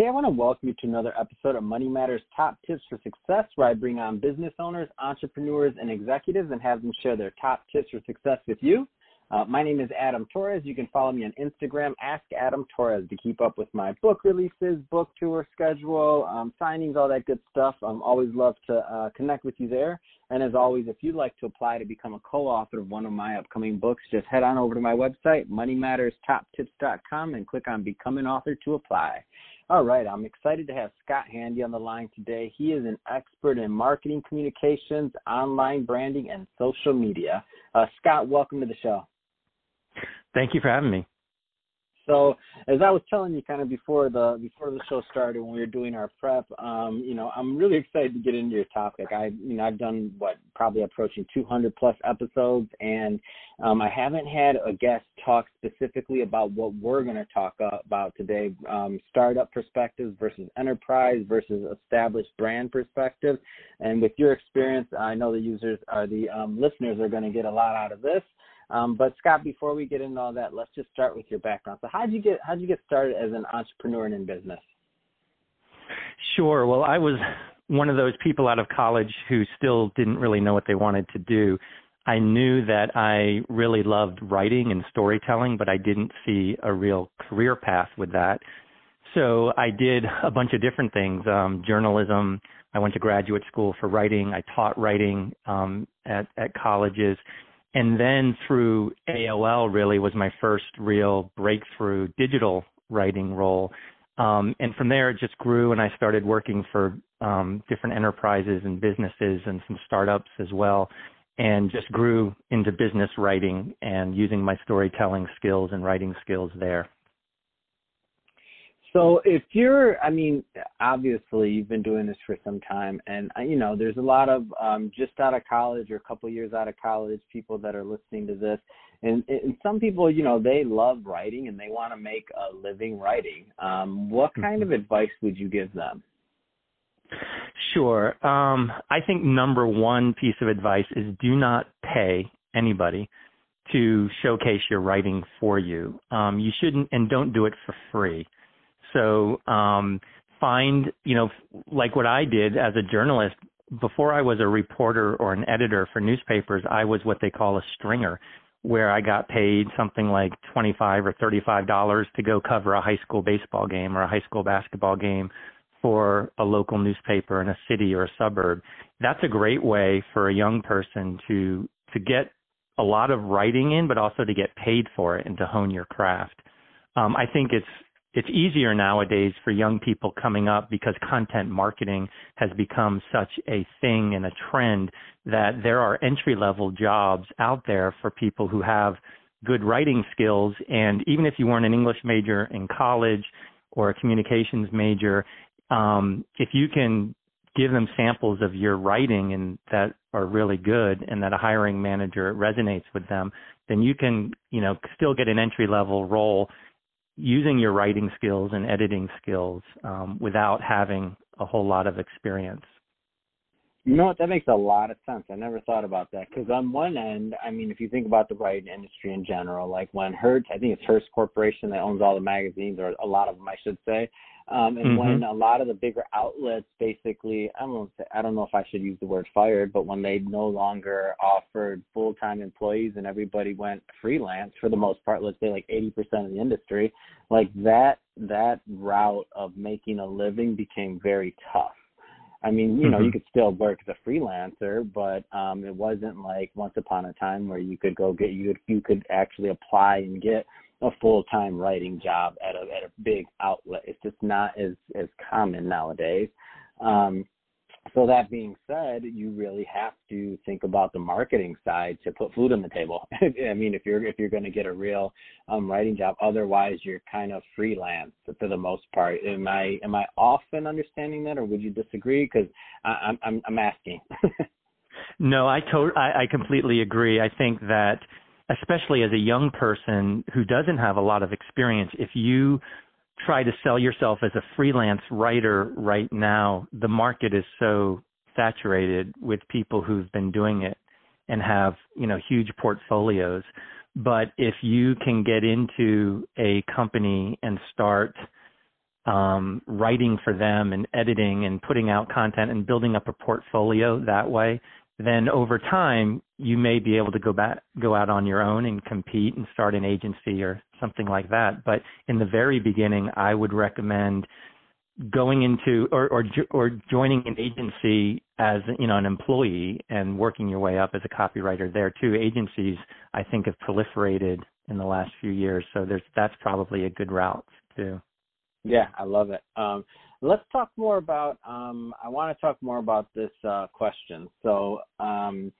Hey, I want to welcome you to another episode of Money Matters Top Tips for Success, where I bring on business owners, entrepreneurs, and executives and have them share their top tips for success with you. Uh, my name is Adam Torres. You can follow me on Instagram, Ask Adam Torres, to keep up with my book releases, book tour schedule, um, signings, all that good stuff. I'm always love to uh, connect with you there. And as always, if you'd like to apply to become a co-author of one of my upcoming books, just head on over to my website, moneymatterstoptips.com, and click on Become an Author to apply. All right, I'm excited to have Scott Handy on the line today. He is an expert in marketing communications, online branding, and social media. Uh, Scott, welcome to the show. Thank you for having me. So as I was telling you kind of before the before the show started when we were doing our prep, um, you know, I'm really excited to get into your topic. I you know, I've done what probably approaching 200 plus episodes and um, I haven't had a guest talk specifically about what we're going to talk about today, um, startup perspectives versus enterprise versus established brand perspective. And with your experience, I know the users are the um, listeners are going to get a lot out of this. Um, but Scott, before we get into all that, let's just start with your background. So how did you get how did you get started as an entrepreneur and in business? Sure. Well, I was one of those people out of college who still didn't really know what they wanted to do. I knew that I really loved writing and storytelling, but I didn't see a real career path with that. So I did a bunch of different things. Um, journalism. I went to graduate school for writing. I taught writing um, at at colleges and then through AOL really was my first real breakthrough digital writing role. Um, and from there, it just grew, and I started working for um, different enterprises and businesses and some startups as well, and just grew into business writing and using my storytelling skills and writing skills there. So if you're, I mean, obviously you've been doing this for some time, and uh, you know, there's a lot of um, just out of college or a couple years out of college people that are listening to this, and, and some people, you know, they love writing and they want to make a living writing. Um, what kind of mm-hmm. advice would you give them? Sure. Um, I think number one piece of advice is do not pay anybody to showcase your writing for you. Um, you shouldn't, and don't do it for free. So um, find, you know, like what I did as a journalist before I was a reporter or an editor for newspapers, I was what they call a stringer, where I got paid something like twenty-five or thirty-five dollars to go cover a high school baseball game or a high school basketball game for a local newspaper in a city or a suburb. That's a great way for a young person to to get a lot of writing in, but also to get paid for it and to hone your craft. Um, I think it's it's easier nowadays for young people coming up because content marketing has become such a thing and a trend that there are entry level jobs out there for people who have good writing skills. And even if you weren't an english major in college or a communications major um, if you can give them samples of your writing and that are really good and that a hiring manager resonates with them then you can you know still get an entry level role using your writing skills and editing skills um, without having a whole lot of experience. You know what? That makes a lot of sense. I never thought about that because on one end, I mean, if you think about the writing industry in general, like when Hearst, I think it's Hearst Corporation that owns all the magazines, or a lot of them, I should say. Um, and mm-hmm. when a lot of the bigger outlets basically, I don't know, I don't know if I should use the word fired, but when they no longer offered full time employees and everybody went freelance for the most part, let's say like 80% of the industry, like that that route of making a living became very tough. I mean, you know, mm-hmm. you could still work as a freelancer, but um it wasn't like once upon a time where you could go get you you could actually apply and get a full time writing job at a at a big outlet. It's just not as as common nowadays. Um, so that being said, you really have to think about the marketing side to put food on the table. I mean, if you're if you're going to get a real um, writing job, otherwise you're kind of freelance for the most part. Am I am I off in understanding that, or would you disagree? Because I'm I'm I'm asking. no, I to- I, I completely agree. I think that especially as a young person who doesn't have a lot of experience, if you try to sell yourself as a freelance writer right now, the market is so saturated with people who've been doing it and have, you know, huge portfolios. But if you can get into a company and start um, writing for them and editing and putting out content and building up a portfolio that way, then over time you may be able to go back go out on your own and compete and start an agency or something like that. But in the very beginning, I would recommend going into or or or joining an agency as you know an employee and working your way up as a copywriter there too. Agencies I think have proliferated in the last few years, so there's that's probably a good route too. Yeah, I love it. Um, let's talk more about. Um, I want to talk more about this uh, question. So um,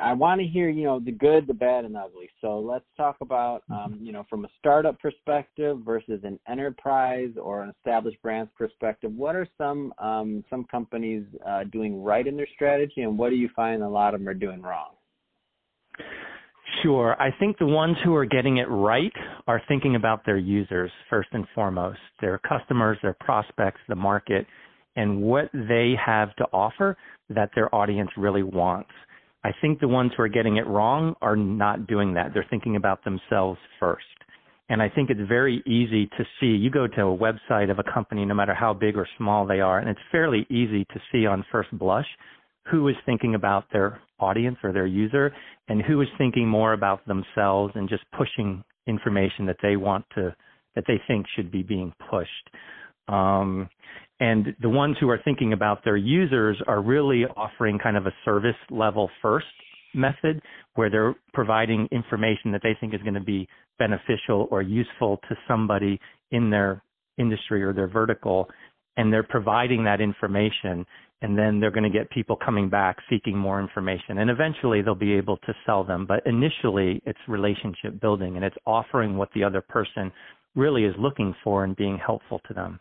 I want to hear, you know, the good, the bad, and the ugly. So let's talk about, um, mm-hmm. you know, from a startup perspective versus an enterprise or an established brands perspective. What are some um, some companies uh, doing right in their strategy, and what do you find a lot of them are doing wrong? Sure. I think the ones who are getting it right are thinking about their users first and foremost, their customers, their prospects, the market, and what they have to offer that their audience really wants. I think the ones who are getting it wrong are not doing that. They're thinking about themselves first. And I think it's very easy to see. You go to a website of a company, no matter how big or small they are, and it's fairly easy to see on first blush who is thinking about their audience or their user and who is thinking more about themselves and just pushing information that they want to that they think should be being pushed. Um, and the ones who are thinking about their users are really offering kind of a service level first method where they're providing information that they think is going to be beneficial or useful to somebody in their industry or their vertical and they're providing that information and then they're going to get people coming back seeking more information and eventually they'll be able to sell them. But initially it's relationship building and it's offering what the other person really is looking for and being helpful to them.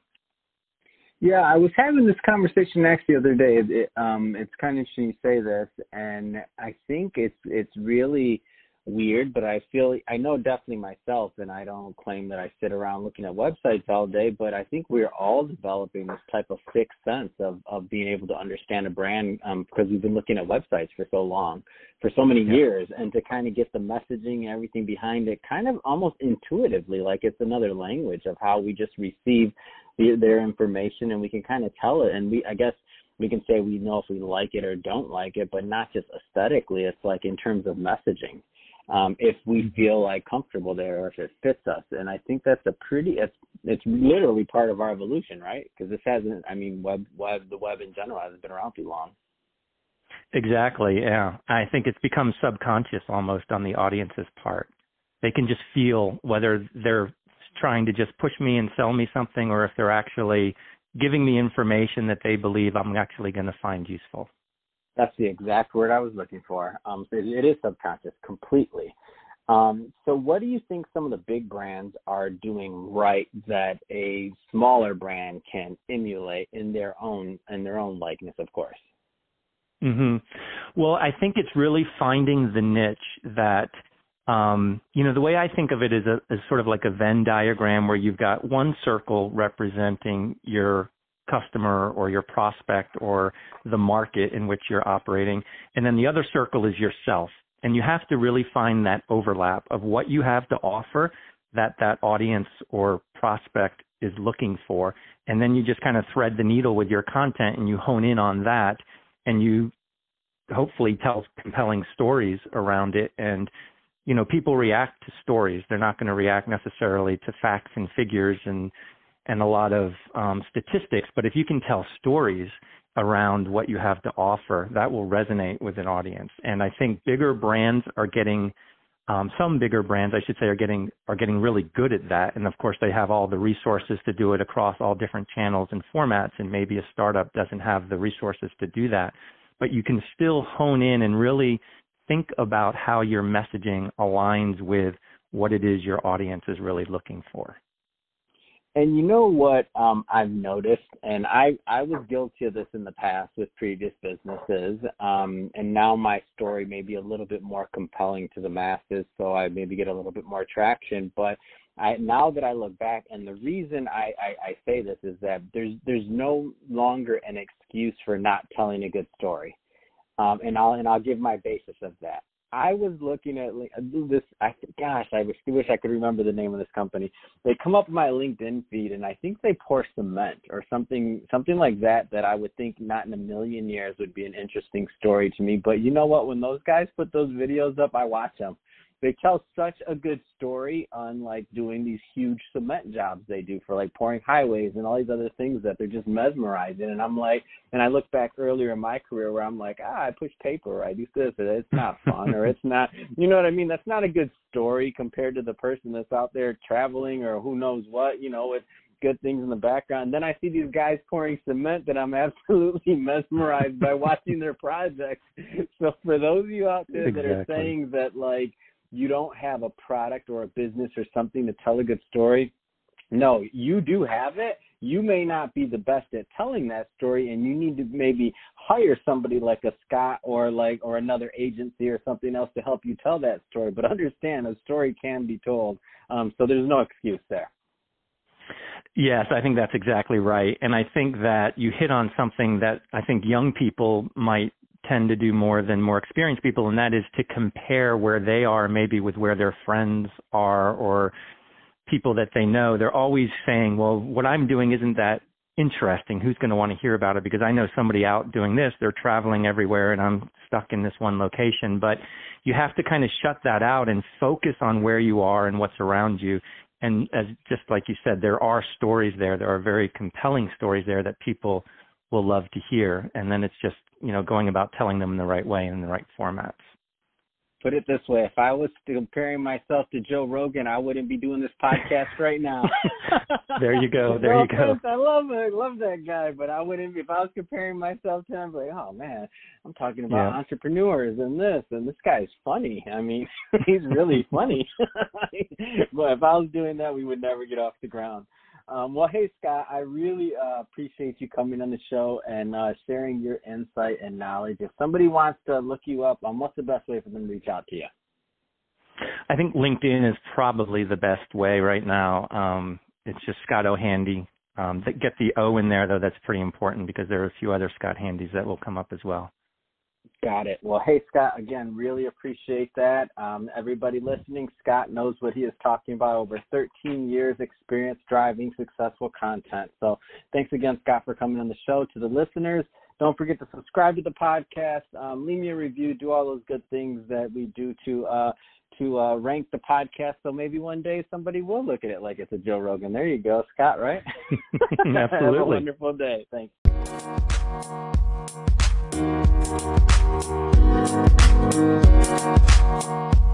Yeah i was having this conversation actually the other day. It, um, it's kind of interesting you say this and i think it's it's really weird, but I feel I know definitely myself, and I don't claim that I sit around looking at websites all day, but I think we're all developing this type of sixth sense of of being able to understand a brand um, because we've been looking at websites for so long, for so many yeah. years, and to kind of get the messaging and everything behind it, kind of almost intuitively, like it's another language of how we just receive the, their information, and we can kind of tell it, and we I guess we can say we know if we like it or don't like it, but not just aesthetically. It's like in terms of messaging um, if we mm-hmm. feel like comfortable there or if it fits us. And I think that's a pretty it's it's literally part of our evolution, right? Because this hasn't I mean web web the web in general hasn't been around too long. Exactly. Yeah. I think it's become subconscious almost on the audience's part. They can just feel whether they're trying to just push me and sell me something or if they're actually giving me information that they believe I'm actually going to find useful. That's the exact word I was looking for. Um, it is subconscious completely. Um, so what do you think some of the big brands are doing right that a smaller brand can emulate in their own in their own likeness, of course? hmm Well, I think it's really finding the niche that um, you know, the way I think of it is, a, is sort of like a Venn diagram where you've got one circle representing your customer or your prospect or the market in which you're operating. And then the other circle is yourself. And you have to really find that overlap of what you have to offer that that audience or prospect is looking for. And then you just kind of thread the needle with your content and you hone in on that and you hopefully tell compelling stories around it and you know people react to stories they're not going to react necessarily to facts and figures and and a lot of um, statistics, but if you can tell stories around what you have to offer, that will resonate with an audience. And I think bigger brands are getting um, some bigger brands, I should say, are getting are getting really good at that. And of course, they have all the resources to do it across all different channels and formats. And maybe a startup doesn't have the resources to do that, but you can still hone in and really think about how your messaging aligns with what it is your audience is really looking for. And you know what um, I've noticed, and I I was guilty of this in the past with previous businesses, um, and now my story may be a little bit more compelling to the masses, so I maybe get a little bit more traction. But I now that I look back, and the reason I, I, I say this is that there's there's no longer an excuse for not telling a good story, um, and I'll and I'll give my basis of that. I was looking at this. I gosh, I wish, wish I could remember the name of this company. They come up in my LinkedIn feed, and I think they pour cement or something, something like that. That I would think not in a million years would be an interesting story to me. But you know what? When those guys put those videos up, I watch them they tell such a good story on like doing these huge cement jobs they do for like pouring highways and all these other things that they're just mesmerizing and i'm like and i look back earlier in my career where i'm like ah i push paper i do this and it's not fun or it's not you know what i mean that's not a good story compared to the person that's out there traveling or who knows what you know with good things in the background. Then I see these guys pouring cement that I'm absolutely mesmerized by watching their projects. So for those of you out there exactly. that are saying that like you don't have a product or a business or something to tell a good story. No, you do have it. You may not be the best at telling that story, and you need to maybe hire somebody like a Scott or like or another agency or something else to help you tell that story. But understand, a story can be told, um, so there's no excuse there. Yes, I think that's exactly right. And I think that you hit on something that I think young people might tend to do more than more experienced people, and that is to compare where they are maybe with where their friends are or people that they know. They're always saying, well, what I'm doing isn't that interesting. Who's going to want to hear about it? Because I know somebody out doing this. They're traveling everywhere and I'm stuck in this one location. But you have to kind of shut that out and focus on where you are and what's around you. And as just like you said, there are stories there. There are very compelling stories there that people will love to hear. And then it's just, you know, going about telling them in the right way and in the right formats. Put it this way, if I was comparing myself to Joe Rogan, I wouldn't be doing this podcast right now. there you go. There you go. I love. I love that guy, but I wouldn't if I was comparing myself to him, like, oh man, I'm talking about yeah. entrepreneurs and this and this guy's funny. I mean, he's really funny. but if I was doing that, we would never get off the ground. Um, well, hey, Scott, I really uh, appreciate you coming on the show and uh, sharing your insight and knowledge. If somebody wants to look you up, um, what's the best way for them to reach out to you? I think LinkedIn is probably the best way right now. Um, it's just Scott O. Handy. Um, get the O in there, though. That's pretty important because there are a few other Scott Handys that will come up as well. Got it. Well, hey, Scott, again, really appreciate that. Um, everybody listening, Scott knows what he is talking about over 13 years experience driving successful content. So thanks again, Scott, for coming on the show. To the listeners, don't forget to subscribe to the podcast, um, leave me a review, do all those good things that we do to uh, to uh, rank the podcast. So maybe one day somebody will look at it like it's a Joe Rogan. There you go, Scott. Right? Absolutely. Have a wonderful day. Thanks. Thank you.